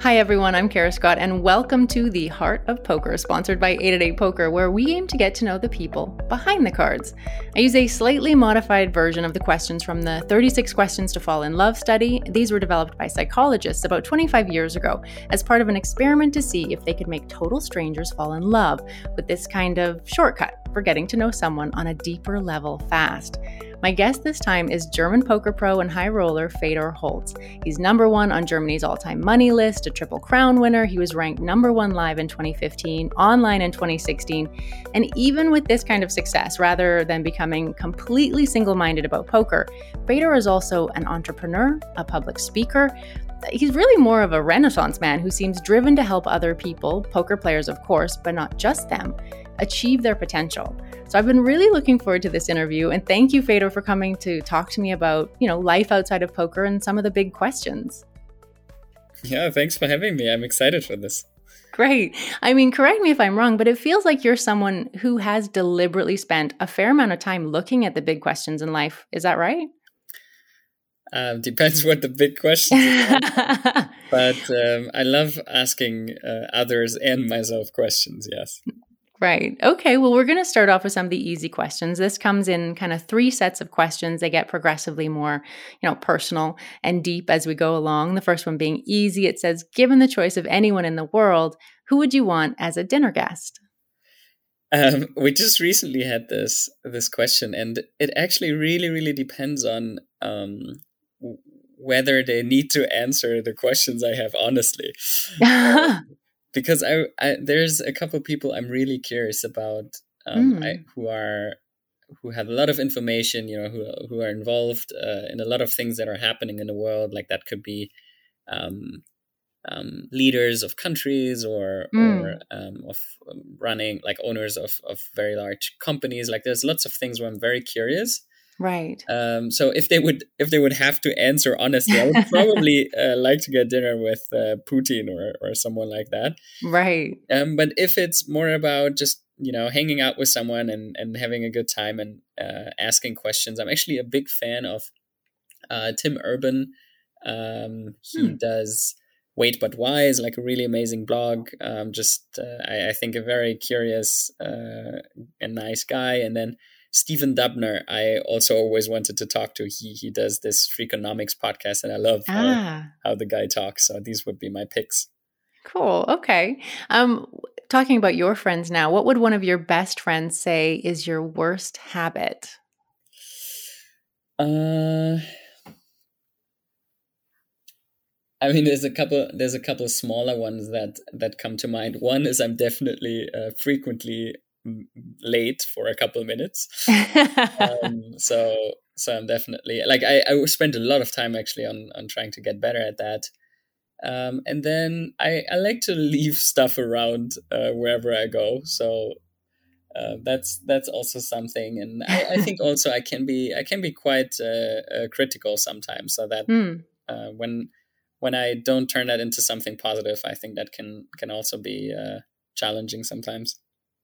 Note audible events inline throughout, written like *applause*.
Hi, everyone. I'm Kara Scott, and welcome to The Heart of Poker, sponsored by 888 Poker, where we aim to get to know the people behind the cards. I use a slightly modified version of the questions from the 36 Questions to Fall in Love study. These were developed by psychologists about 25 years ago as part of an experiment to see if they could make total strangers fall in love with this kind of shortcut for getting to know someone on a deeper level fast. My guest this time is German poker pro and high roller Fedor Holz. He's number one on Germany's all time money list, a Triple Crown winner. He was ranked number one live in 2015, online in 2016. And even with this kind of success, rather than becoming completely single minded about poker, Fedor is also an entrepreneur, a public speaker, he's really more of a renaissance man who seems driven to help other people, poker players of course, but not just them, achieve their potential. So I've been really looking forward to this interview and thank you Fedor for coming to talk to me about, you know, life outside of poker and some of the big questions. Yeah, thanks for having me. I'm excited for this. Great. I mean, correct me if I'm wrong, but it feels like you're someone who has deliberately spent a fair amount of time looking at the big questions in life. Is that right? Um, depends what the big question *laughs* but um, I love asking uh, others and myself questions, yes. Right. Okay. Well, we're going to start off with some of the easy questions. This comes in kind of three sets of questions. They get progressively more, you know, personal and deep as we go along. The first one being easy. It says, given the choice of anyone in the world, who would you want as a dinner guest? Um, we just recently had this this question, and it actually really, really depends on um, whether they need to answer the questions I have honestly. *laughs* because I, I, there's a couple of people I'm really curious about um, mm. I, who are who have a lot of information, you know, who who are involved uh, in a lot of things that are happening in the world. Like that could be um, um, leaders of countries or mm. or um, of um, running like owners of of very large companies. Like there's lots of things where I'm very curious. Right. Um, so if they would if they would have to answer honestly, I would *laughs* probably uh, like to get dinner with uh, Putin or or someone like that. Right. Um, but if it's more about just you know hanging out with someone and and having a good time and uh, asking questions, I'm actually a big fan of uh, Tim Urban. Um, he hmm. does Wait But why is like a really amazing blog. Um, just uh, I, I, think a very curious uh, and nice guy, and then Stephen Dubner, I also always wanted to talk to. He he does this Freakonomics podcast, and I love ah. how, how the guy talks. So these would be my picks. Cool. Okay. Um, talking about your friends now, what would one of your best friends say is your worst habit? Uh, I mean, there's a couple. There's a couple smaller ones that that come to mind. One is I'm definitely uh, frequently late for a couple minutes. *laughs* um, so so I'm definitely like I, I spent a lot of time actually on on trying to get better at that. Um, and then I, I like to leave stuff around uh, wherever I go. So uh, that's that's also something. And I, I, think *laughs* also I can be I can be quite uh, uh critical sometimes. So that mm. when when I don't turn that into something positive, I think that can can also be uh, challenging sometimes.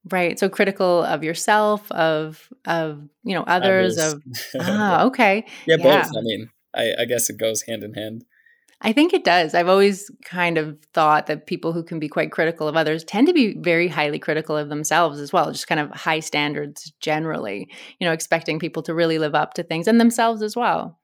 Right. So critical of yourself, of of you know others, others. of *laughs* ah, okay. yeah, yeah, both. I mean, I, I guess it goes hand in hand. I think it does. I've always kind of thought that people who can be quite critical of others tend to be very highly critical of themselves as well, just kind of high standards generally, you know, expecting people to really live up to things and themselves as well.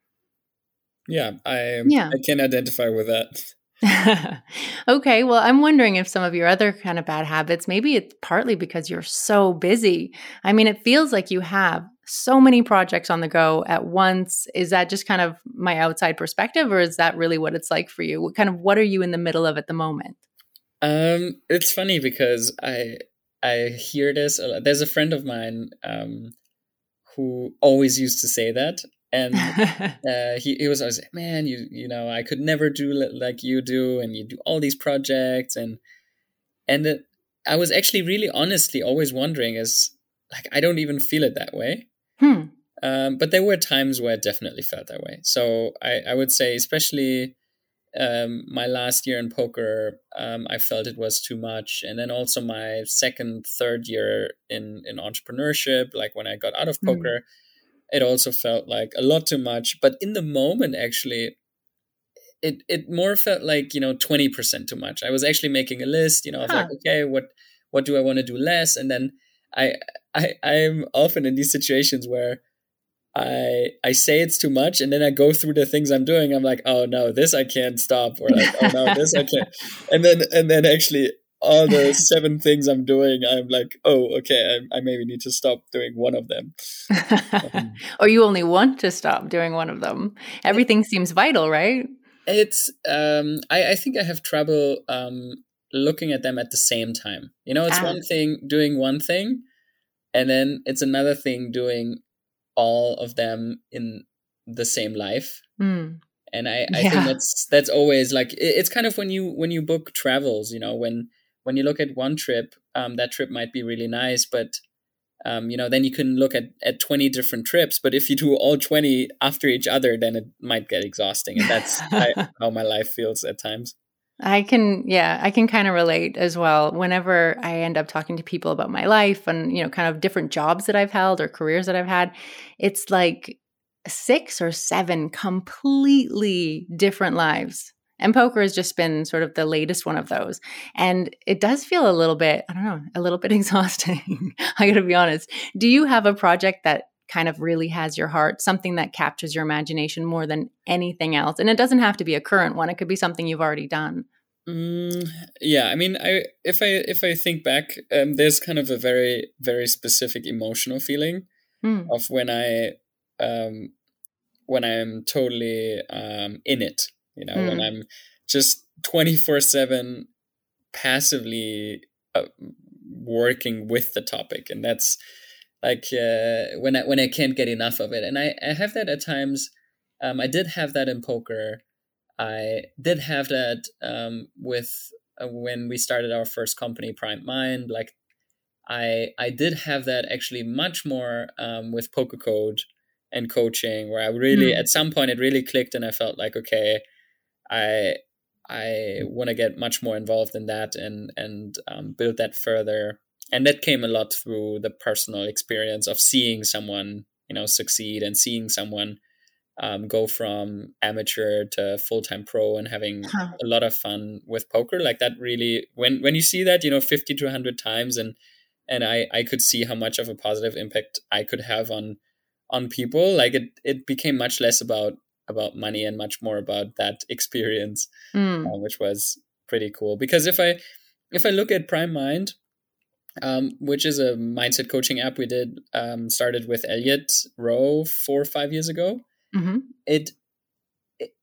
Yeah, I yeah. I can identify with that. *laughs* okay, well, I'm wondering if some of your other kind of bad habits, maybe it's partly because you're so busy. I mean, it feels like you have so many projects on the go at once. Is that just kind of my outside perspective, or is that really what it's like for you? What kind of what are you in the middle of at the moment? Um, it's funny because I I hear this. There's a friend of mine um, who always used to say that, and *laughs* uh, he, he was always like, man you you know i could never do like you do and you do all these projects and and it, i was actually really honestly always wondering is like i don't even feel it that way hmm. um, but there were times where it definitely felt that way so i, I would say especially um, my last year in poker um, i felt it was too much and then also my second third year in in entrepreneurship like when i got out of hmm. It also felt like a lot too much. But in the moment, actually, it it more felt like you know twenty percent too much. I was actually making a list, you know, of huh. like okay, what what do I want to do less, and then I I I'm often in these situations where I I say it's too much, and then I go through the things I'm doing. I'm like, oh no, this I can't stop, or like, oh no, this I can't, *laughs* and then and then actually all the *laughs* seven things I'm doing, I'm like, oh, okay, I, I maybe need to stop doing one of them. Um, *laughs* or you only want to stop doing one of them. Everything it, seems vital, right? It's, um, I, I think I have trouble um, looking at them at the same time. You know, it's ah. one thing doing one thing, and then it's another thing doing all of them in the same life. Mm and I, I yeah. think that's that's always like it's kind of when you when you book travels you know when when you look at one trip, um, that trip might be really nice, but um, you know, then you can look at, at 20 different trips. But if you do all 20 after each other, then it might get exhausting. And that's *laughs* I, how my life feels at times. I can, yeah, I can kind of relate as well. Whenever I end up talking to people about my life and, you know, kind of different jobs that I've held or careers that I've had, it's like six or seven completely different lives and poker has just been sort of the latest one of those. And it does feel a little bit, I don't know, a little bit *laughs* exhausting. I gotta be honest. Do you have a project that kind of really has your heart, something that captures your imagination more than anything else? And it doesn't have to be a current one, it could be something you've already done. Mm, yeah, I mean, I if I if I think back, um, there's kind of a very very specific emotional feeling mm. of when I um, when I'm totally um, in it you know mm. when i'm just 24 7 passively uh, working with the topic and that's like uh, when i when i can't get enough of it and i i have that at times um, i did have that in poker i did have that um, with uh, when we started our first company prime mind like i i did have that actually much more um, with poker code and coaching where i really mm. at some point it really clicked and i felt like okay I I want to get much more involved in that and and um, build that further. And that came a lot through the personal experience of seeing someone you know succeed and seeing someone um, go from amateur to full time pro and having huh. a lot of fun with poker. Like that really when when you see that you know fifty to hundred times and and I I could see how much of a positive impact I could have on on people. Like it it became much less about about money and much more about that experience, mm. uh, which was pretty cool. Because if I if I look at Prime Mind, um, which is a mindset coaching app we did um, started with Elliot Roe four or five years ago. Mm-hmm. It, it,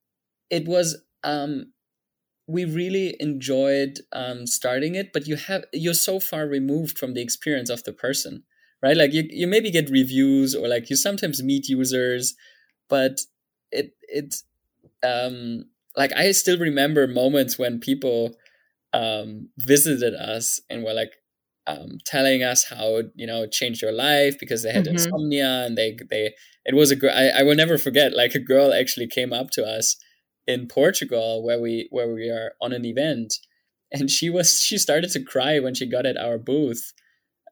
it was um, we really enjoyed um, starting it, but you have you're so far removed from the experience of the person, right? Like you you maybe get reviews or like you sometimes meet users, but it it um like I still remember moments when people um visited us and were like um telling us how you know it changed their life because they had mm-hmm. insomnia and they they it was a girl I, I will never forget like a girl actually came up to us in Portugal where we where we are on an event and she was she started to cry when she got at our booth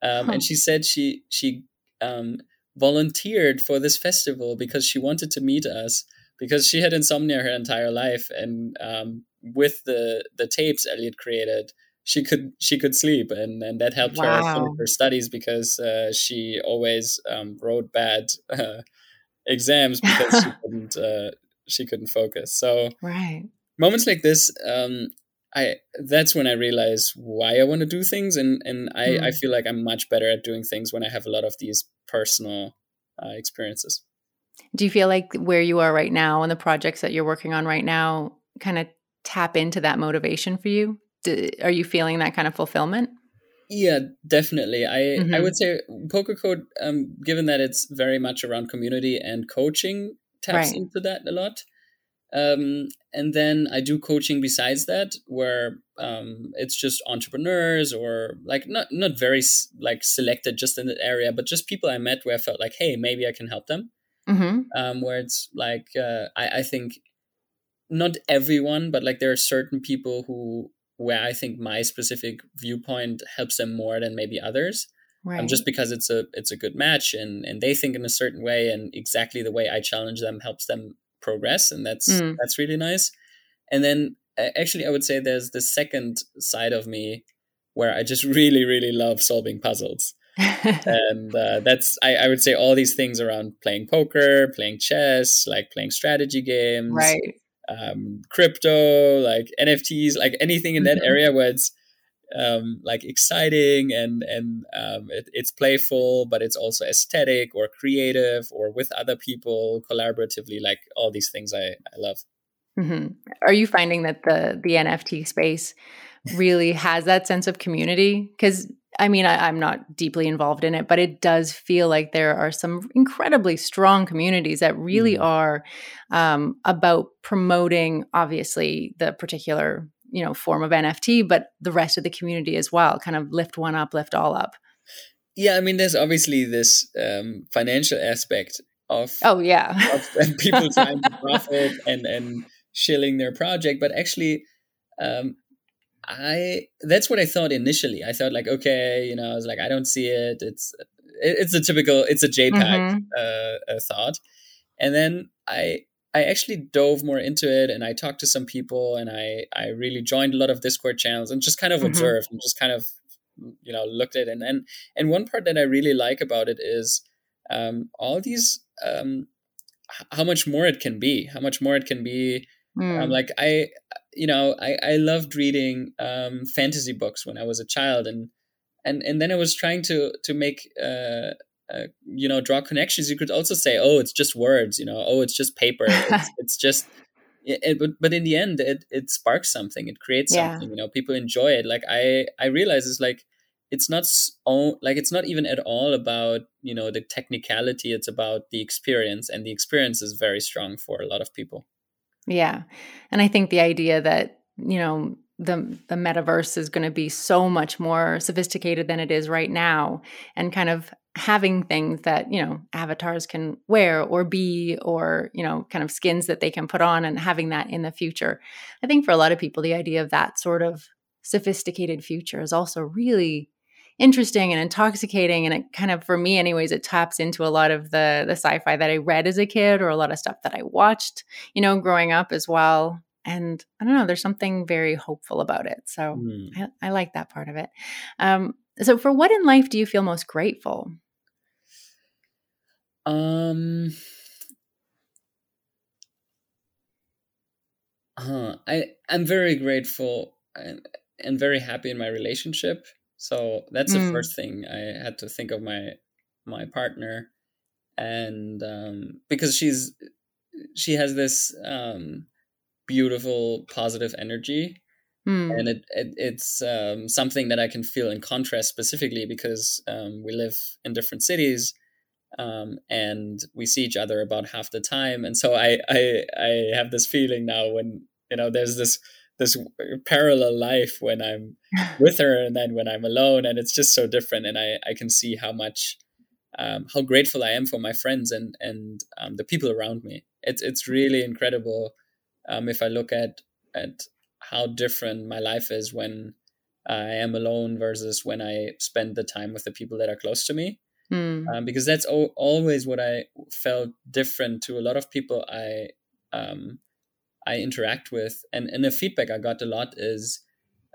um, huh. and she said she she um, volunteered for this festival because she wanted to meet us because she had insomnia her entire life and um, with the the tapes Elliot created she could she could sleep and and that helped wow. her her studies because uh, she always um, wrote bad uh, exams because she *laughs* couldn't uh, she couldn't focus so right moments like this um, I that's when I realize why I want to do things and and I, mm. I feel like I'm much better at doing things when I have a lot of these personal uh, experiences. Do you feel like where you are right now and the projects that you're working on right now kind of tap into that motivation for you? Do, are you feeling that kind of fulfillment? Yeah, definitely. I mm-hmm. I would say Poker Code, um, given that it's very much around community and coaching, taps right. into that a lot. Um, and then I do coaching besides that, where um, it's just entrepreneurs or like not not very like selected just in that area, but just people I met where I felt like, hey, maybe I can help them. Mm-hmm. Um, where it's like uh, I, I think not everyone, but like there are certain people who where I think my specific viewpoint helps them more than maybe others. Right. Um, just because it's a it's a good match and and they think in a certain way and exactly the way I challenge them helps them progress and that's mm. that's really nice and then actually, I would say there's the second side of me where I just *laughs* really, really love solving puzzles. *laughs* and uh, that's I, I, would say all these things around playing poker, playing chess, like playing strategy games, right? Um, crypto, like NFTs, like anything in that mm-hmm. area where it's um, like exciting and and um, it, it's playful, but it's also aesthetic or creative or with other people collaboratively. Like all these things, I I love. Mm-hmm. Are you finding that the the NFT space really has that sense of community? Because I mean, I, am not deeply involved in it, but it does feel like there are some incredibly strong communities that really mm. are um, about promoting, obviously, the particular you know form of NFT, but the rest of the community as well. Kind of lift one up, lift all up. Yeah, I mean, there's obviously this um, financial aspect of oh yeah, of *laughs* people trying to profit and and shilling their project, but actually. Um, I that's what I thought initially. I thought like, okay, you know, I was like, I don't see it. It's it's a typical, it's a JPEG mm-hmm. uh, thought, and then I I actually dove more into it and I talked to some people and I I really joined a lot of Discord channels and just kind of mm-hmm. observed and just kind of you know looked at it and and and one part that I really like about it is um, all these um, how much more it can be, how much more it can be. Mm. Um, like I you know, I, I loved reading um, fantasy books when I was a child, and and and then I was trying to to make uh, uh, you know draw connections. You could also say, oh, it's just words, you know, oh, it's just paper, it's, *laughs* it's just. It, but but in the end, it it sparks something. It creates yeah. something. You know, people enjoy it. Like I I realize it's like it's not so, like it's not even at all about you know the technicality. It's about the experience, and the experience is very strong for a lot of people. Yeah. And I think the idea that, you know, the the metaverse is going to be so much more sophisticated than it is right now and kind of having things that, you know, avatars can wear or be or, you know, kind of skins that they can put on and having that in the future. I think for a lot of people the idea of that sort of sophisticated future is also really interesting and intoxicating and it kind of for me anyways it taps into a lot of the the sci-fi that i read as a kid or a lot of stuff that i watched you know growing up as well and i don't know there's something very hopeful about it so mm. I, I, like that part of it um, so for what in life do you feel most grateful? Um huh, i i'm very grateful and, and very happy in my relationship. So that's mm. the first thing I had to think of my my partner, and um, because she's she has this um, beautiful positive energy, mm. and it, it it's um, something that I can feel in contrast specifically because um, we live in different cities. Um, and we see each other about half the time, and so I, I I have this feeling now when you know there's this this parallel life when I'm with her and then when I'm alone, and it's just so different. And I I can see how much um, how grateful I am for my friends and and um, the people around me. It's it's really incredible um, if I look at at how different my life is when I am alone versus when I spend the time with the people that are close to me. Mm. Um, because that's o- always what I felt different to a lot of people I um, I interact with. And, and the feedback I got a lot is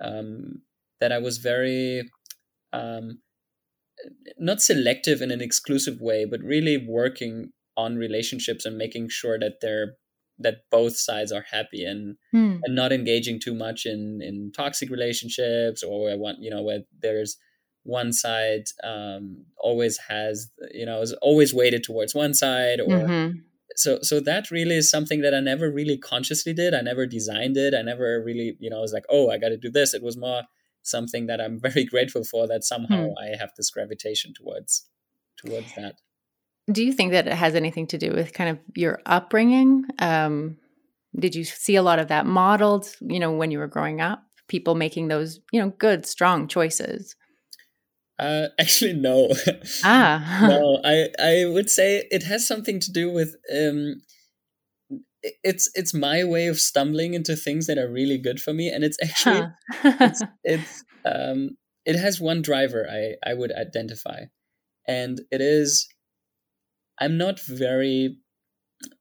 um, that I was very um, not selective in an exclusive way, but really working on relationships and making sure that they're that both sides are happy and hmm. and not engaging too much in in toxic relationships or where one you know where there's one side um, always has you know is always weighted towards one side or mm-hmm so so that really is something that I never really consciously did. I never designed it. I never really, you know, I was like, oh, I got to do this. It was more something that I'm *laughs* very grateful for that somehow hmm. I have this gravitation towards towards that. Do you think that it has anything to do with kind of your upbringing? Um, did you see a lot of that modeled, you know, when you were growing up? People making those, you know, good, strong choices. Uh, *laughs* actually, no. Ah. no, *laughs* I I would say it has something to do with um, it's it's my way of stumbling into things that are really good for me, and it's actually huh. it's, *laughs* it's um it has one driver I I would identify, and it is I'm not very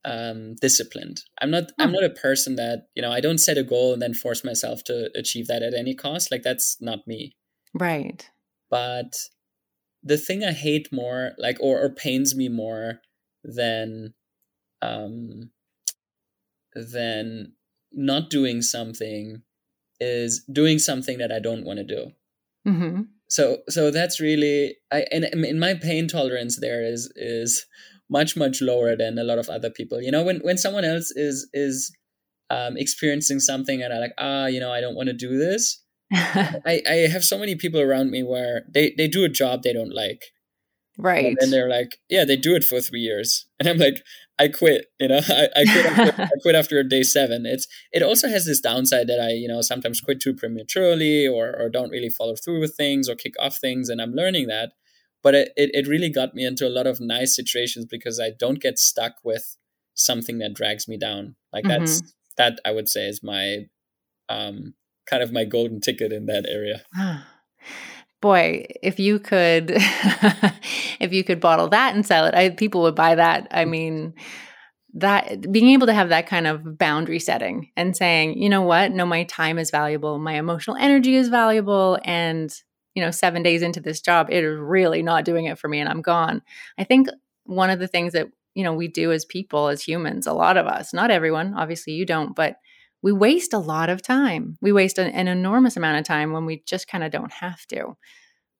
um, disciplined. I'm not. I'm not a person that you know. I don't set a goal and then force myself to achieve that at any cost. Like that's not me. Right. But the thing I hate more, like, or, or pains me more than, um, than not doing something is doing something that I don't want to do. Mm-hmm. So, so that's really I and in my pain tolerance there is is much much lower than a lot of other people. You know, when when someone else is is um, experiencing something and I like ah, you know, I don't want to do this. *laughs* I I have so many people around me where they they do a job they don't like, right? And they're like, yeah, they do it for three years, and I'm like, I quit. You know, *laughs* I, I quit. After, *laughs* I quit after day seven. It's it also has this downside that I you know sometimes quit too prematurely or or don't really follow through with things or kick off things, and I'm learning that. But it, it, it really got me into a lot of nice situations because I don't get stuck with something that drags me down. Like mm-hmm. that's that I would say is my um kind of my golden ticket in that area. Boy, if you could *laughs* if you could bottle that and sell it, I, people would buy that. I mm. mean, that being able to have that kind of boundary setting and saying, you know what, no, my time is valuable, my emotional energy is valuable, and you know, seven days into this job, it is really not doing it for me, and I'm gone. I think one of the things that you know we do as people, as humans, a lot of us, not everyone, obviously you don't, but we waste a lot of time. We waste an, an enormous amount of time when we just kind of don't have to.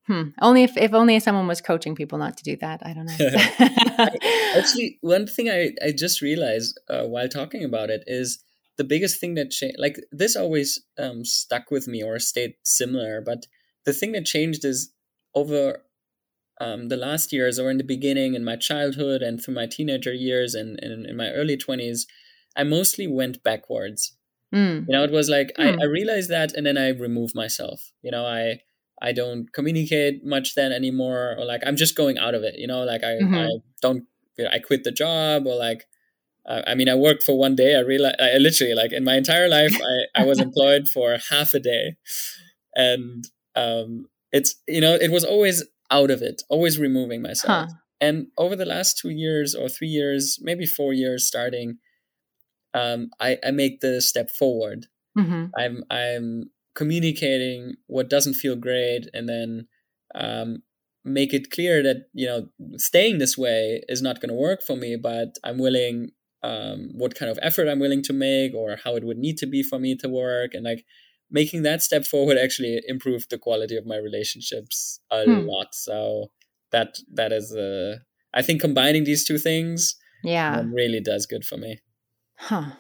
Hmm. Only if, if only someone was coaching people not to do that. I don't know. *laughs* *laughs* Actually, one thing I, I just realized uh, while talking about it is the biggest thing that changed, like this always um, stuck with me or stayed similar, but the thing that changed is over um, the last years or in the beginning in my childhood and through my teenager years and, and in my early 20s, I mostly went backwards. Mm. You know, it was like mm. I, hmm. I realized that, and then I removed myself. You know, I I don't communicate much then anymore, or like I'm just going out of it. You know, like I mm-hmm. I don't you know, I quit the job or like. Uh, I mean, I worked for one day. I realized, I literally, like in my entire life, I, I was *laughs* employed for half a day, and um, it's you know, it was always out of it, always removing myself. Huh. And over the last two years or three years, maybe four years, starting, um, I, I make the step forward. Mm-hmm. I'm I'm communicating what doesn't feel great, and then um, make it clear that you know staying this way is not going to work for me. But I'm willing, um, what kind of effort I'm willing to make, or how it would need to be for me to work, and like making that step forward actually improved the quality of my relationships a hmm. lot. So that that is uh, I think combining these two things, yeah, um, really does good for me. Huh.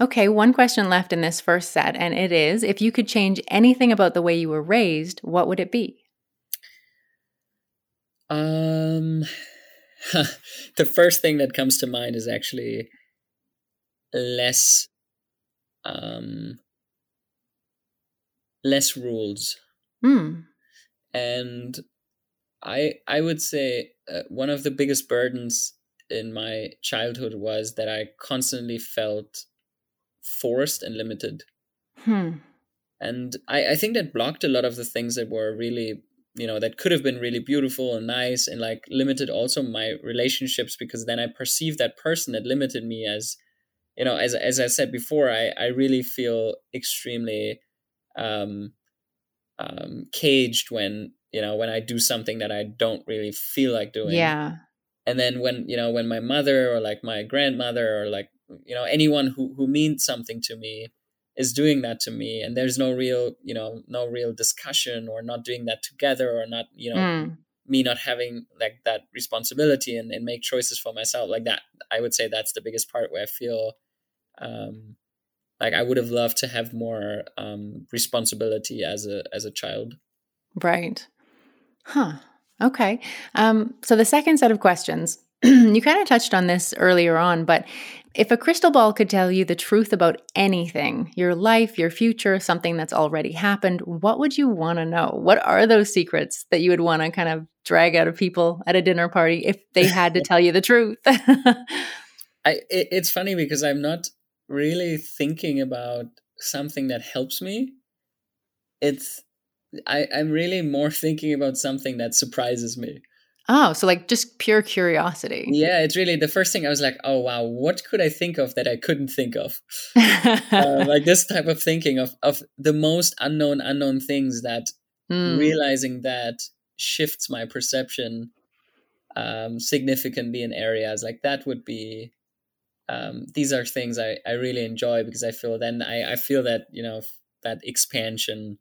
Okay, one question left in this first set, and it is if you could change anything about the way you were raised, what would it be? Um, *laughs* the first thing that comes to mind is actually less, um, less rules. Hmm. And I, I would say uh, one of the biggest burdens in my childhood was that I constantly felt forced and limited. Hmm. And I, I think that blocked a lot of the things that were really, you know, that could have been really beautiful and nice and like limited also my relationships because then I perceived that person that limited me as, you know, as as I said before, I, I really feel extremely um um caged when you know when I do something that I don't really feel like doing. Yeah and then when you know when my mother or like my grandmother or like you know anyone who who means something to me is doing that to me and there's no real you know no real discussion or not doing that together or not you know mm. me not having like that responsibility and, and make choices for myself like that i would say that's the biggest part where i feel um like i would have loved to have more um responsibility as a as a child. Right. Huh Okay. Um, so the second set of questions, *clears throat* you kind of touched on this earlier on, but if a crystal ball could tell you the truth about anything, your life, your future, something that's already happened, what would you want to know? What are those secrets that you would want to kind of drag out of people at a dinner party if they *laughs* had to tell you the truth? *laughs* I, it, it's funny because I'm not really thinking about something that helps me. It's I, I'm really more thinking about something that surprises me. Oh, so like just pure curiosity. Yeah, it's really the first thing I was like, oh wow, what could I think of that I couldn't think of? uh, *laughs* like this type of thinking of of the most unknown unknown things that mm. realizing that shifts my perception um, significantly in areas like that would be um, these are things I, I really enjoy because I feel then I, I feel that you know that expansion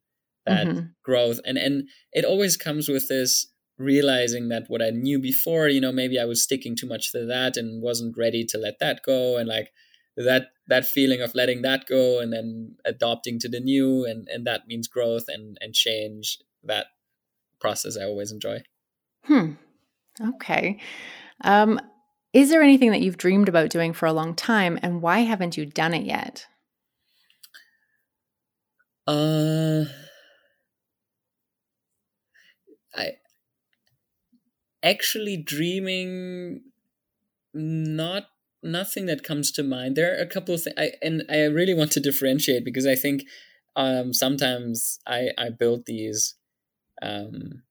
that mm-hmm. growth and and it always comes with this realizing that what I knew before, you know, maybe I was sticking too much to that and wasn't ready to let that go. And like that that feeling of letting that go and then adopting to the new and, and that means growth and, and change. That process I always enjoy. Hmm. Okay. Um, is there anything that you've dreamed about doing for a long time and why haven't you done it yet? Uh I actually dreaming not nothing that comes to mind. There are a couple of things I, and i really want to differentiate because i think um, sometimes i i build these um,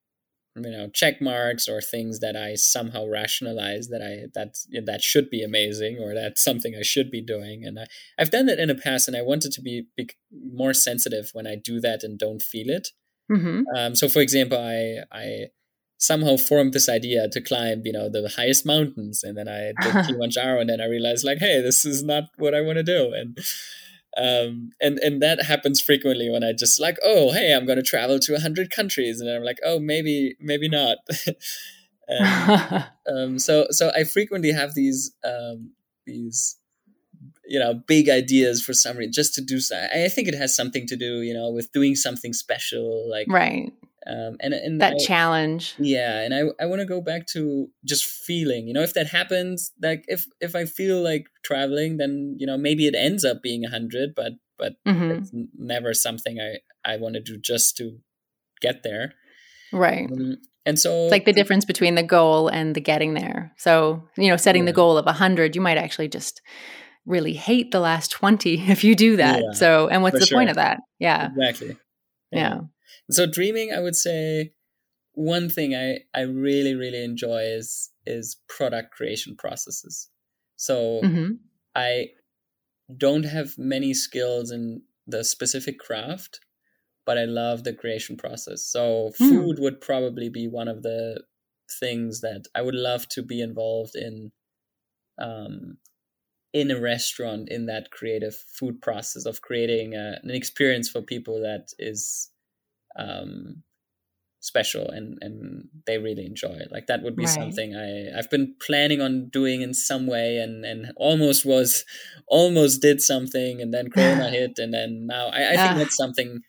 you know check marks or things that i somehow rationalize that i that that should be amazing or that's something i should be doing. And I, i've done that in the past and i wanted to be, be more sensitive when i do that and don't feel it mm-hmm. um, so for example i i somehow formed this idea to climb, you know, the highest mountains. And then I *laughs* did Kilimanjaro, and then I realized, like, hey, this is not what I want to do. And um, and and that happens frequently when I just like, oh, hey, I'm going to travel to a hundred countries, and I'm like, oh, maybe, maybe not. *laughs* *laughs* um, so so I frequently have these um, these you know big ideas for some reason just to do so i think it has something to do you know with doing something special like right. um, and and that I, challenge. Yeah and i i want to go back to just feeling you know if that happens like if if i feel like traveling then you know maybe it ends up being a hundred but but mm-hmm. it's never something i i want to do just to get there. Right. Um, and so it's like the difference between the goal and the getting there. So you know setting yeah. the goal of a 100 you might actually just really hate the last 20 *laughs* if you do that yeah, so and what's the sure. point of that yeah exactly yeah. yeah so dreaming i would say one thing i i really really enjoy is is product creation processes so mm-hmm. i don't have many skills in the specific craft but i love the creation process so mm. food mm. would probably be one of the things that i would love to be involved in um, in a restaurant in that creative food process of creating a, an experience for people that is um, special and and they really enjoy it like that would be right. something i i've been planning on doing in some way and and almost was *laughs* almost did something and then corona *laughs* hit and then now i, I think that's something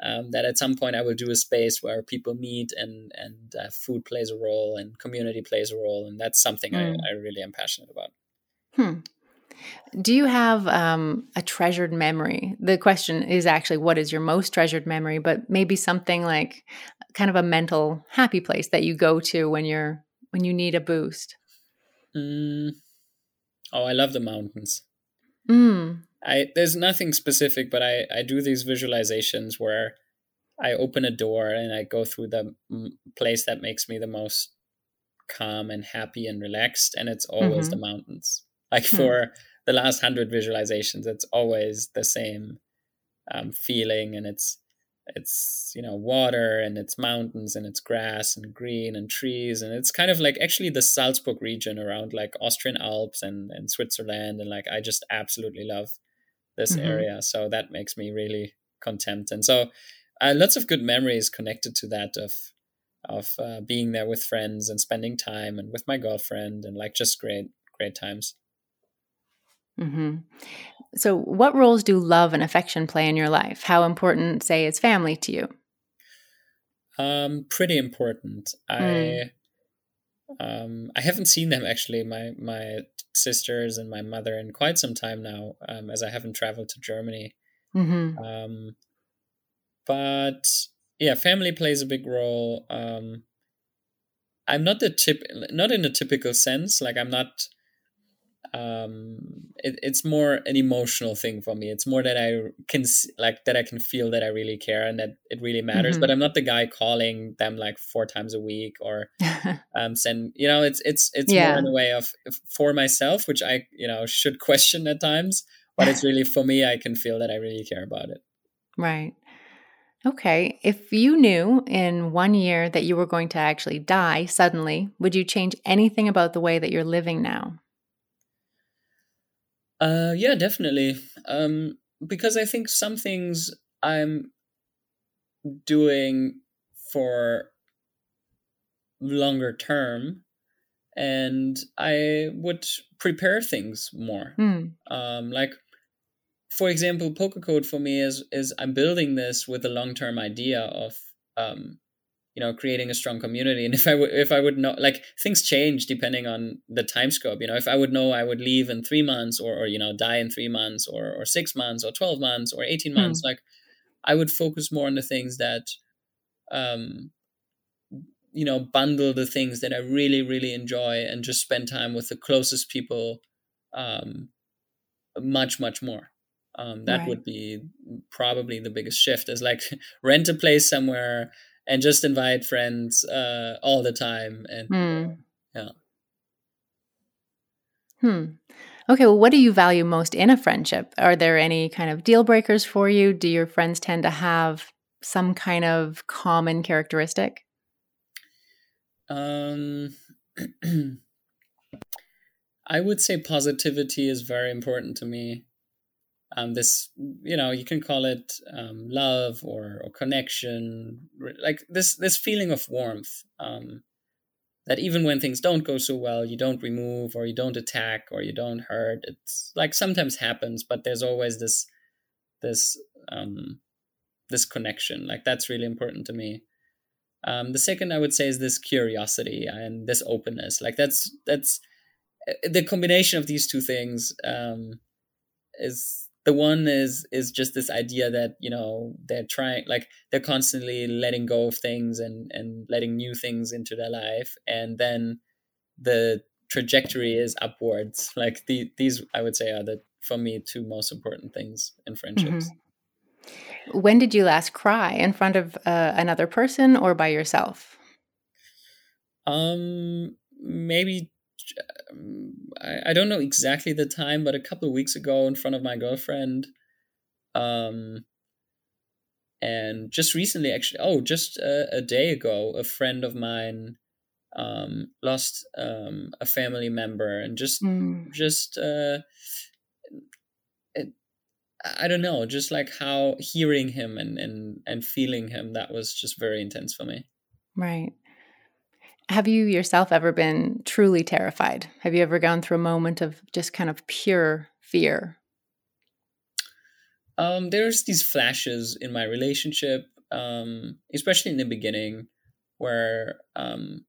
um, that at some point i will do a space where people meet and and uh, food plays a role and community plays a role and that's something mm. I, I really am passionate about hmm do you have um, a treasured memory? The question is actually, what is your most treasured memory? But maybe something like kind of a mental happy place that you go to when you're when you need a boost. Mm. Oh, I love the mountains. Mm. I there's nothing specific, but I I do these visualizations where I open a door and I go through the place that makes me the most calm and happy and relaxed, and it's always mm-hmm. the mountains. Like hmm. for the last hundred visualizations, it's always the same um, feeling, and it's it's you know water and it's mountains and it's grass and green and trees and it's kind of like actually the Salzburg region around like Austrian Alps and and Switzerland and like I just absolutely love this mm-hmm. area so that makes me really content and so uh, lots of good memories connected to that of of uh, being there with friends and spending time and with my girlfriend and like just great great times Mm-hmm. So, what roles do love and affection play in your life? How important, say, is family to you? Um, pretty important. Mm. I um, I haven't seen them actually. My my sisters and my mother in quite some time now, um, as I haven't traveled to Germany. Mm-hmm. Um, but yeah, family plays a big role. Um, I'm not the tip, not in a typical sense. Like I'm not um it, it's more an emotional thing for me. It's more that i can like that i can feel that i really care and that it really matters mm-hmm. but i'm not the guy calling them like four times a week or *laughs* um send you know it's it's it's yeah. more in a way of for myself which i you know should question at times but it's really for me i can feel that i really care about it. Right. Okay. If you knew in one year that you were going to actually die suddenly would you change anything about the way that you're living now uh, yeah, definitely. Um, because I think some things I'm doing for longer term, and I would prepare things more. Mm. Um, like, for example, poker code for me is is I'm building this with a long term idea of um, you know creating a strong community and if i would if i would know like things change depending on the time scope you know if i would know i would leave in three months or, or you know die in three months or, or six months or 12 months or 18 months mm. like i would focus more on the things that um you know bundle the things that i really really enjoy and just spend time with the closest people um much much more um that right. would be probably the biggest shift is like *laughs* rent a place somewhere and just invite friends uh, all the time and mm. yeah. Hmm. Okay well what do you value most in a friendship? Are there any kind of deal breakers for you? Do your friends tend to have some kind of common characteristic? Um *clears throat* i would say positivity is very important to me um, this you know you can call it um, love or, or connection like this this feeling of warmth um, that even when things don't go so well you don't remove or you don't attack or you don't hurt. It's like sometimes happens but there's always this this um, this connection. Like that's really important to me. Um, the second i would say is this curiosity and this openness. Like that's that's eh, the combination of these two things um, is the one is is just this idea that you know they're trying like they're constantly letting go of things and and letting new things into their life. And then the trajectory is upwards. *laughs* Like the, these i would say are the for me two most important things in friendships. Mm-hmm. when did you last cry in front of uh, another person or by yourself? Um maybe I, I don't know exactly the time, but a couple of weeks ago in front of my girlfriend. Um, and just recently, actually, oh, just a, a day ago, a friend of mine um, lost um, a family member, and just mm. just uh, it, I don't know, just like how hearing him and and and feeling him that was just very intense for me. Right. Have you yourself ever been truly terrified? Have you ever gone through a moment of just kind of pure fear? Um, there's these flashes in my relationship, um, especially in the beginning, where um,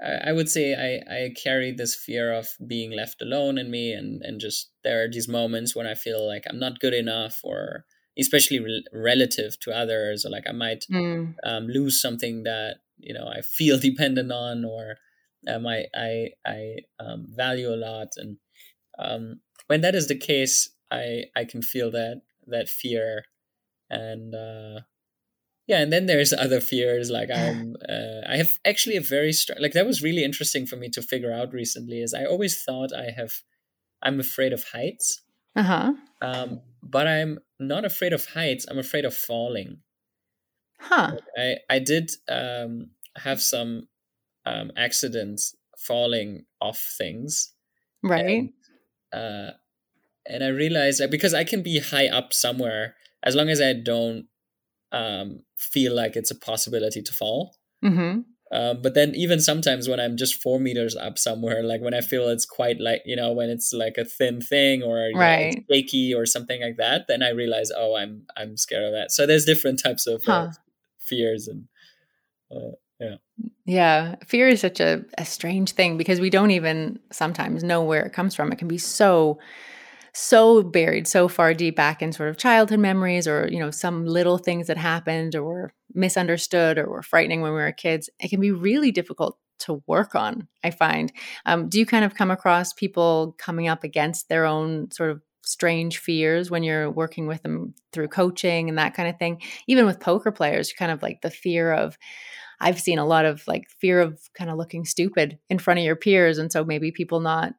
I, I, would say I, I carry this fear of being left alone in me, and, and just there are these moments when I feel like I'm not good enough, or especially re- relative to others, or like I might mm. lose something that you know I feel *laughs* dependent on or um, I I I um, value a lot, and um, when that is the case, I I can feel that that fear, and uh, yeah, and then there's *laughs* other fears like *laughs* I'm uh, I have actually a very strong like that was really interesting for me to figure out recently. Is I always thought I have I'm afraid of heights. Uh huh. Um, but I'm not afraid of heights. I'm afraid of falling. Huh. I I did um, have some um, accidents falling off things. Right. And, uh, and I realized that because I can be high up somewhere as long as I don't um, feel like it's a possibility to fall. Mm-hmm. Uh, but then even sometimes when I'm just four meters up somewhere, like when I feel it's quite like you know when it's like a thin thing or right. know, shaky or something like that, then I realize oh I'm I'm scared of that. So there's different types of uh, huh. uh, fears and uh, yeah. Yeah. Fear is such a, a strange thing because we don't even sometimes know where it comes from. It can be so so buried so far deep back in sort of childhood memories or you know some little things that happened or were misunderstood or were frightening when we were kids it can be really difficult to work on. I find. Um, do you kind of come across people coming up against their own sort of strange fears when you're working with them through coaching and that kind of thing? Even with poker players, kind of like the fear of. I've seen a lot of like fear of kind of looking stupid in front of your peers, and so maybe people not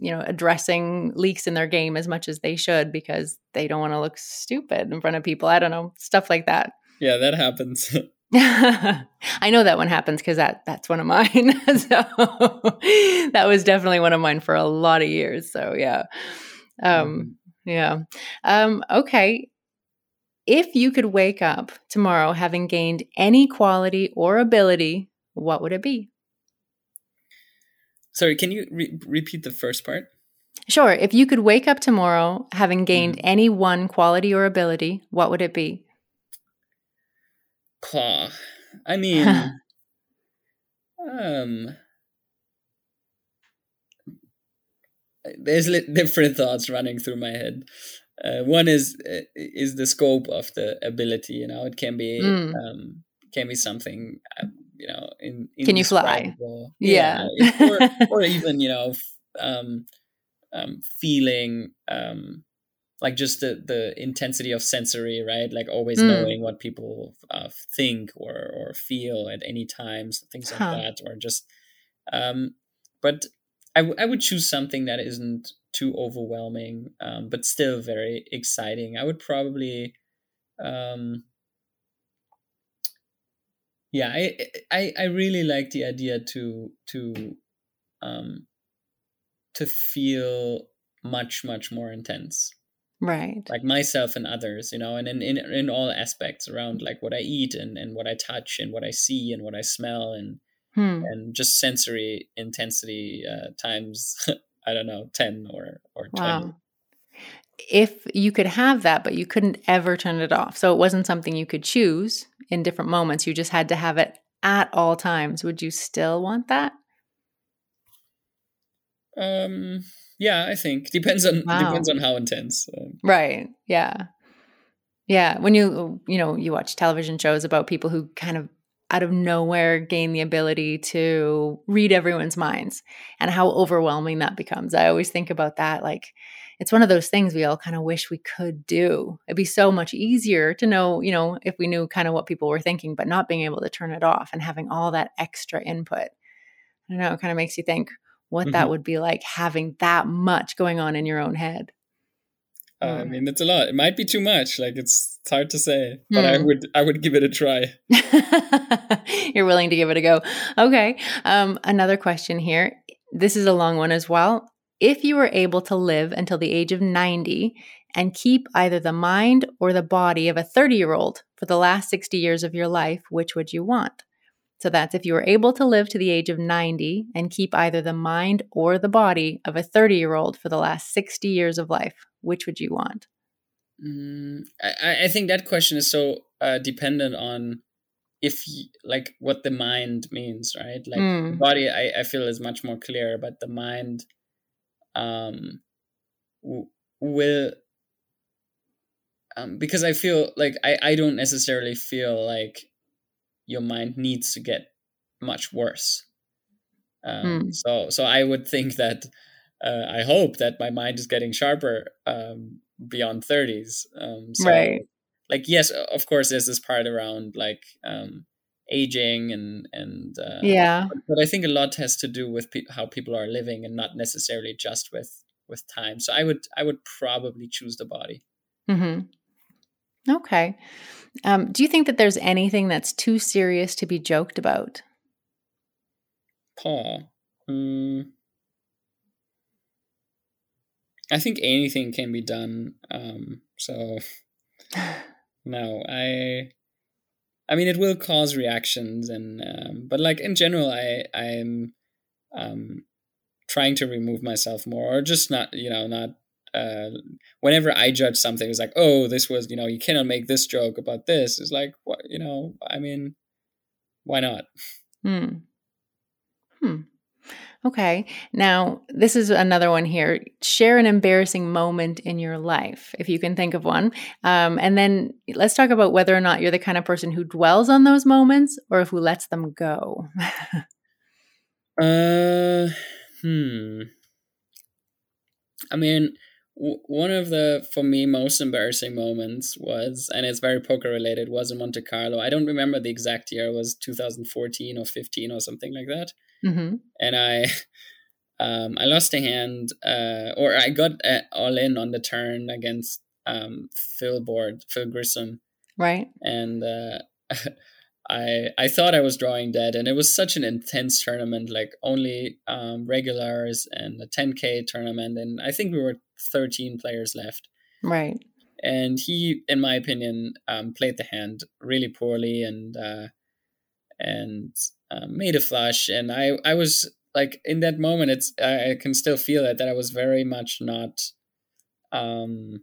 you know addressing leaks in their game as much as they should because they don't want to look stupid in front of people i don't know stuff like that yeah that happens *laughs* *laughs* I know that one happens because that that's one of mine. *laughs* so that was definitely one of mine for a lot of years. So yeah, um, mm-hmm. yeah. Um, okay. If you could wake up tomorrow having gained any quality or ability, what would it be? Sorry, can you re- repeat the first part? Sure. If you could wake up tomorrow having gained mm. any one quality or ability, what would it be? Claw. I *laughs* mean, um, there's different thoughts running through my head. Uh, one is uh, is the scope of the ability. You know, it can be mm. um, can be something uh, you know in, can you fly yeah, yeah. or, *laughs* or, even you know um, um, feeling um, like just the the intensity of sensory right like always mm. knowing what people uh, think or or feel at any times things like huh. that or just um but I, w- I would choose something that isn't too overwhelming um, but still very exciting. I would probably um yeah I, I i really like the idea to to um to feel much much more intense. Right. Like myself and others you know and in, in in all aspects around like what i eat and and what i touch and what i see and what i smell and hmm. and just sensory intensity uh, times *laughs* i don't know 10 or or 20 wow if you could have that, but you couldn't ever turn it off, so it wasn't something you could choose in different moments, you just had to have it at all times, would you still want that? Um, yeah, I think depends on wow. depends on how intense. Um, right. Yeah. Yeah. When you you know you watch television shows about people who kind of out of nowhere gain the ability to read everyone's minds and how overwhelming that becomes. I always think about that like it's one of those things we all kind of wish we could do. It'd be so much easier to know, you know, if we knew kind of what people were thinking, but not being able to turn it off and having all that extra input. I don't know, it kind of makes you think what mm-hmm. that would be like having that much going on in your own head. Uh, I mm. mean, it's a lot. It might be too much. Like it's, it's hard to say, but I hmm. would I would give it a try. *laughs* You're willing to give it a go. Okay. Um, another question here. This is a long one as well if you were able to live until the age of 90 and keep either the mind or the body of a 30 year old for the last 60 years of your life, which would you want? So that's if you were able to live to the age of 90 and keep either the mind or the body of a 30 year old for the last 60 years of life, which would you want? Mm, I, I think that question is so uh, dependent on if like what the mind means, right? Like mm. body, I, I feel is much more clear, but the mind um, will um, because I feel like I, I don't necessarily feel like your mind needs to get much worse. Um, hmm. So so I would think that uh, I hope that my mind is getting sharper um, beyond thirties. Um, so, right. Like yes, of course, there's this part around like um, aging and and uh, yeah but i think a lot has to do with pe- how people are living and not necessarily just with with time so i would i would probably choose the body mm-hmm. Okay um, do you think that there's anything that's too serious to be joked about paul mm, i think anything can be done um, so *sighs* no i I mean, it will cause reactions, and um, but like in general, I I'm um, trying to remove myself more, or just not, you know, not. Uh, whenever I judge something, it's like, oh, this was, you know, you cannot make this joke about this. It's like, what, you know, I mean, why not? Hmm. Hmm. Okay. Now, this is another one here. Share an embarrassing moment in your life, if you can think of one. Um, and then let's talk about whether or not you're the kind of person who dwells on those moments or who lets them go. *laughs* Uh, hmm. I mean, one of the for me most embarrassing moments was, and it's very poker related, was in Monte Carlo. I don't remember the exact year; it was 2014 or 15 or something like that. Mm-hmm. And I, *laughs* um, I lost a hand, uh, or I got uh, all in on the turn against um, Phil Board, Phil Gruissem, right? And uh, *laughs* I I thought I was drawing dead, and it was such an intense tournament, like only um, regulars and a 10k tournament, and I think we were 13 players left. Right. And he, in my opinion, um, played the hand really poorly and uh, and uh, made a flush. And I I was like in that moment, it's I can still feel it that I was very much not um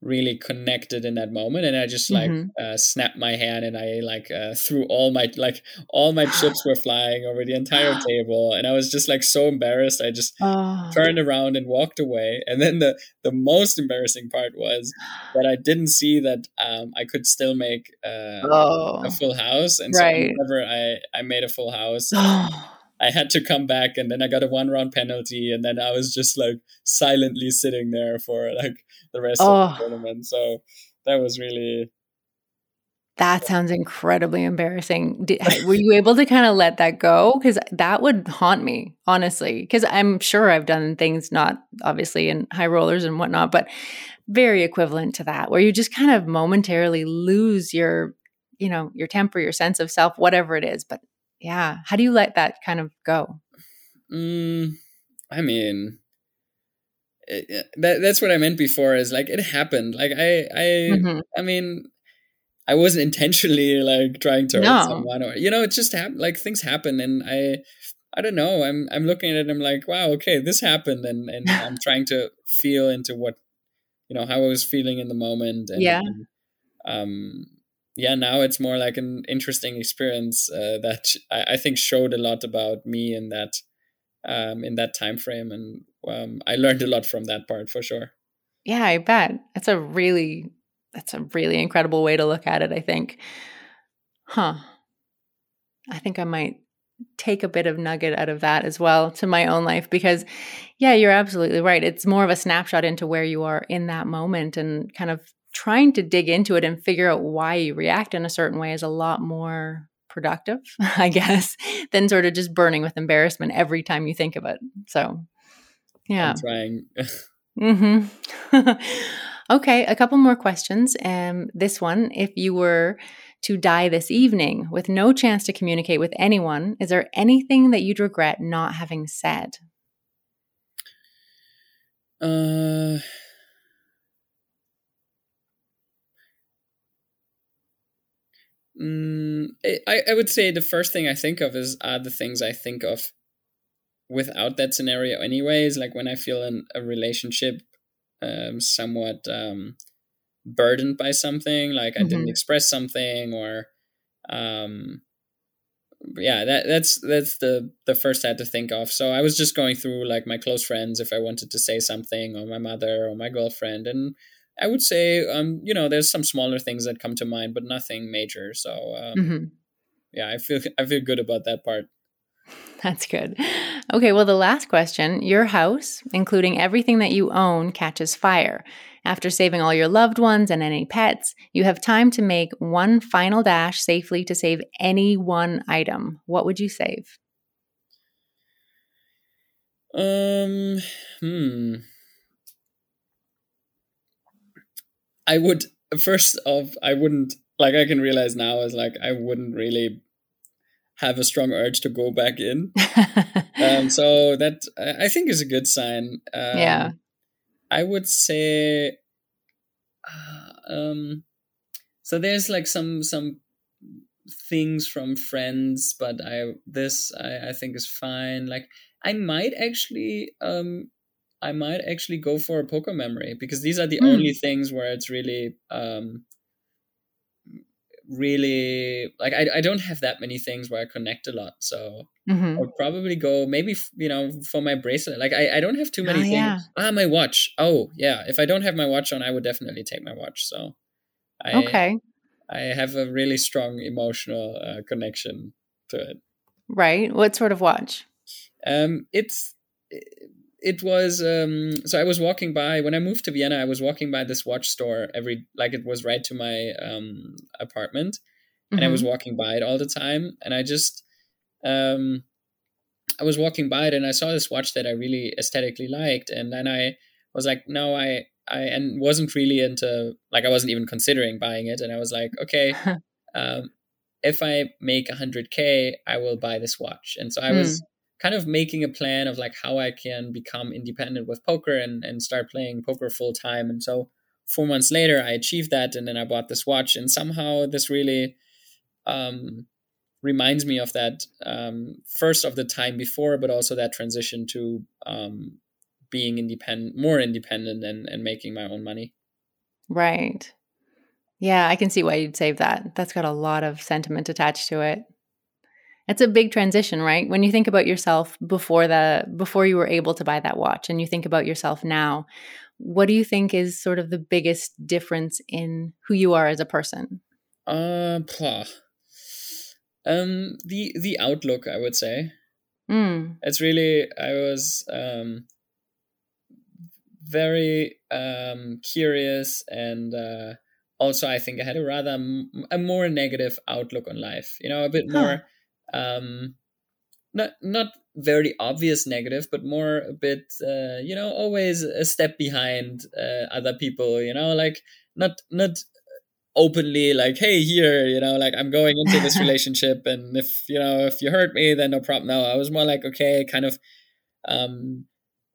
really connected in that moment and i just like mm-hmm. uh, snapped my hand and i like uh, threw all my like all my chips were flying over the entire *gasps* table and i was just like so embarrassed i just oh. turned around and walked away and then the the most embarrassing part was that i didn't see that um, i could still make uh, oh. a full house and right. so whenever i i made a full house *gasps* I had to come back and then I got a one round penalty and then I was just like silently sitting there for like the rest oh. of the tournament. So that was really that sounds incredibly embarrassing. Did, *laughs* were you able to kind of let that go? Because that would haunt me, honestly. Because I'm sure I've done things not obviously in high rollers and whatnot, but very equivalent to that, where you just kind of momentarily lose your, you know, your temper, your sense of self, whatever it is. But yeah, how do you let that kind of go? Mm, I mean, it, that that's what I meant before. Is like it happened. Like I I mm-hmm. I mean, I wasn't *laughs* intentionally like trying to hurt someone, or you know, it just happened. Like things happen, and I I don't know. I'm I'm looking at it. I'm like, wow, okay, this happened, and and *laughs* I'm trying to feel into what you know how I was feeling in the moment. And, yeah. And, um. Yeah. Now it's more like an interesting experience uh, that I, I think showed a lot about me in that um, in that time frame, and um, I learned a lot from that part for sure. Yeah, I bet that's a really that's a really incredible way to look at it. I think, huh? I think I might take a bit of nugget out of that as well to my own life because yeah you're absolutely right it's more of a snapshot into where you are in that moment and kind of trying to dig into it and figure out why you react in a certain way is a lot more productive, *laughs* I guess, than sort of just burning with embarrassment every time you think of it. So, yeah. I'm trying. *laughs* mm-hmm. *laughs* okay, a couple more questions. Um, this one, if you were to die this evening with no chance to communicate with anyone, is there anything that you'd regret not having said? Uh Mm, I, I would say the first thing I think of is are the things I think of without that scenario anyways like when I feel in a relationship um, somewhat um, burdened by something like I mm-hmm. didn't express something or um, yeah that that's that's the the first I had to think of so I was just going through like my close friends if I wanted to say something or my mother or my girlfriend and I would say, um, you know, there's some smaller things that come to mind, but nothing major. So, um, mm-hmm. yeah, I feel I feel good about that part. *laughs* That's good. Okay, well, the last question Your house, including everything that you own, catches fire. After saving all your loved ones and any pets, you have time to make one final dash safely to save any one item. What would you save? Um, hmm. I would first off, I wouldn't like I can realize now is like I wouldn't really have a strong urge to go back in. *laughs* um, so that I think is a good sign. Um, yeah, I would say. Uh, um, so there's like some some things from friends, but I this I I think is fine. Like I might actually um I might actually go for a poker memory because these are the mm. only things where it's really um really like I, I don't have that many things where I connect a lot so mm-hmm. I'll probably go maybe you know for my bracelet. Like I, I don't have too many oh, things. Yeah. ah my watch. Oh yeah. If I don't have my watch on I would definitely take my watch so I, okay. I have a really strong emotional uh, connection to it. Right? What sort of watch? Um, it's it was um, so I was walking by when I moved to Vienna. I was walking by this watch store every like it was right to my um, apartment, and mm-hmm. I was mm-hmm. walking by it all the time. And I just um, I was walking by it and I saw this watch that I really aesthetically liked, and then I was like, no, I I and wasn't really into like I wasn't even considering buying it, and I was like, okay, *laughs* um, if I make 100k, I will buy this watch. And so I mm. was kind of making a plan of like how I can become independent with poker and and start playing poker full time. And so four months later, I achieved that, and then I bought this watch, and somehow this really um, reminds me of that um, first of the time before, but also that transition to um, being independent, more independent, and and making my own money. Right. Yeah, I can see why you'd save that. That's got a lot of sentiment attached to it. It's a big transition, right? When you think about yourself before the before you were able to buy that watch and you think about yourself now, what do you think is sort of the biggest difference in who you are as a person? Uh, um, the the outlook, I would say. Mm. It's really I was um, very um, curious and uh, also I think I had a rather a more negative outlook on life. You know, a bit huh. Um, not not very obvious negative, but more a bit uh, you know always a step behind uh, other people. You know, like not not openly like hey here you know like i'm going into this *laughs* relationship and if you know if you hurt me then no problem no i was more like okay kind of um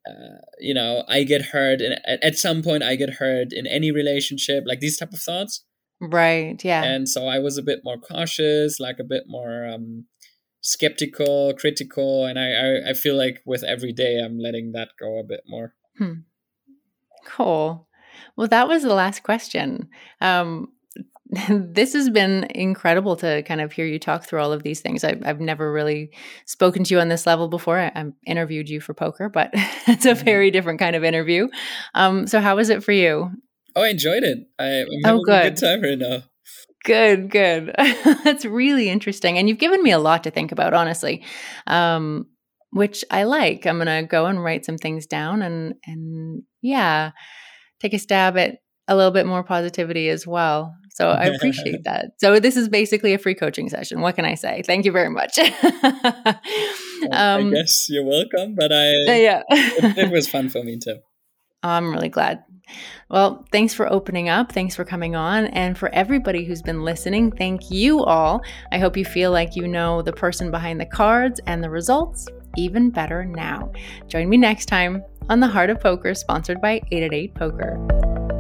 uh, you know i get hurt and at, at some point i get hurt in any relationship like these type of thoughts right yeah and so i was a bit more cautious like a bit more um skeptical critical and i i, I feel like with every day i'm letting that go a bit more hmm. cool well that was the last question um *laughs* this has been incredible to kind of hear you talk through all of these things. I, have never really spoken to you on this level before. I, I interviewed you for poker, but *laughs* it's a mm-hmm. very different kind of interview. Um, so, how was it for you? Oh, I enjoyed it. I, am oh, having oh, good. a good time right now. Good, good. *laughs* That's really interesting. And you've given me a lot to think about, honestly, um, which I like. I'm going to go and write some things down and, and yeah, take a stab at a little bit more positivity as well. So I appreciate *laughs* that. So this is basically a free coaching session. What can I say? Thank you very much. *laughs* um, I guess you're welcome, but I uh, yeah, it, it was fun for me too. I'm really glad. Well, thanks for opening up. Thanks for coming on. And for everybody who's been listening, thank you all. I hope you feel like you know the person behind the cards and the results even better now. Join me next time on The Heart of Poker, sponsored by 888 Poker.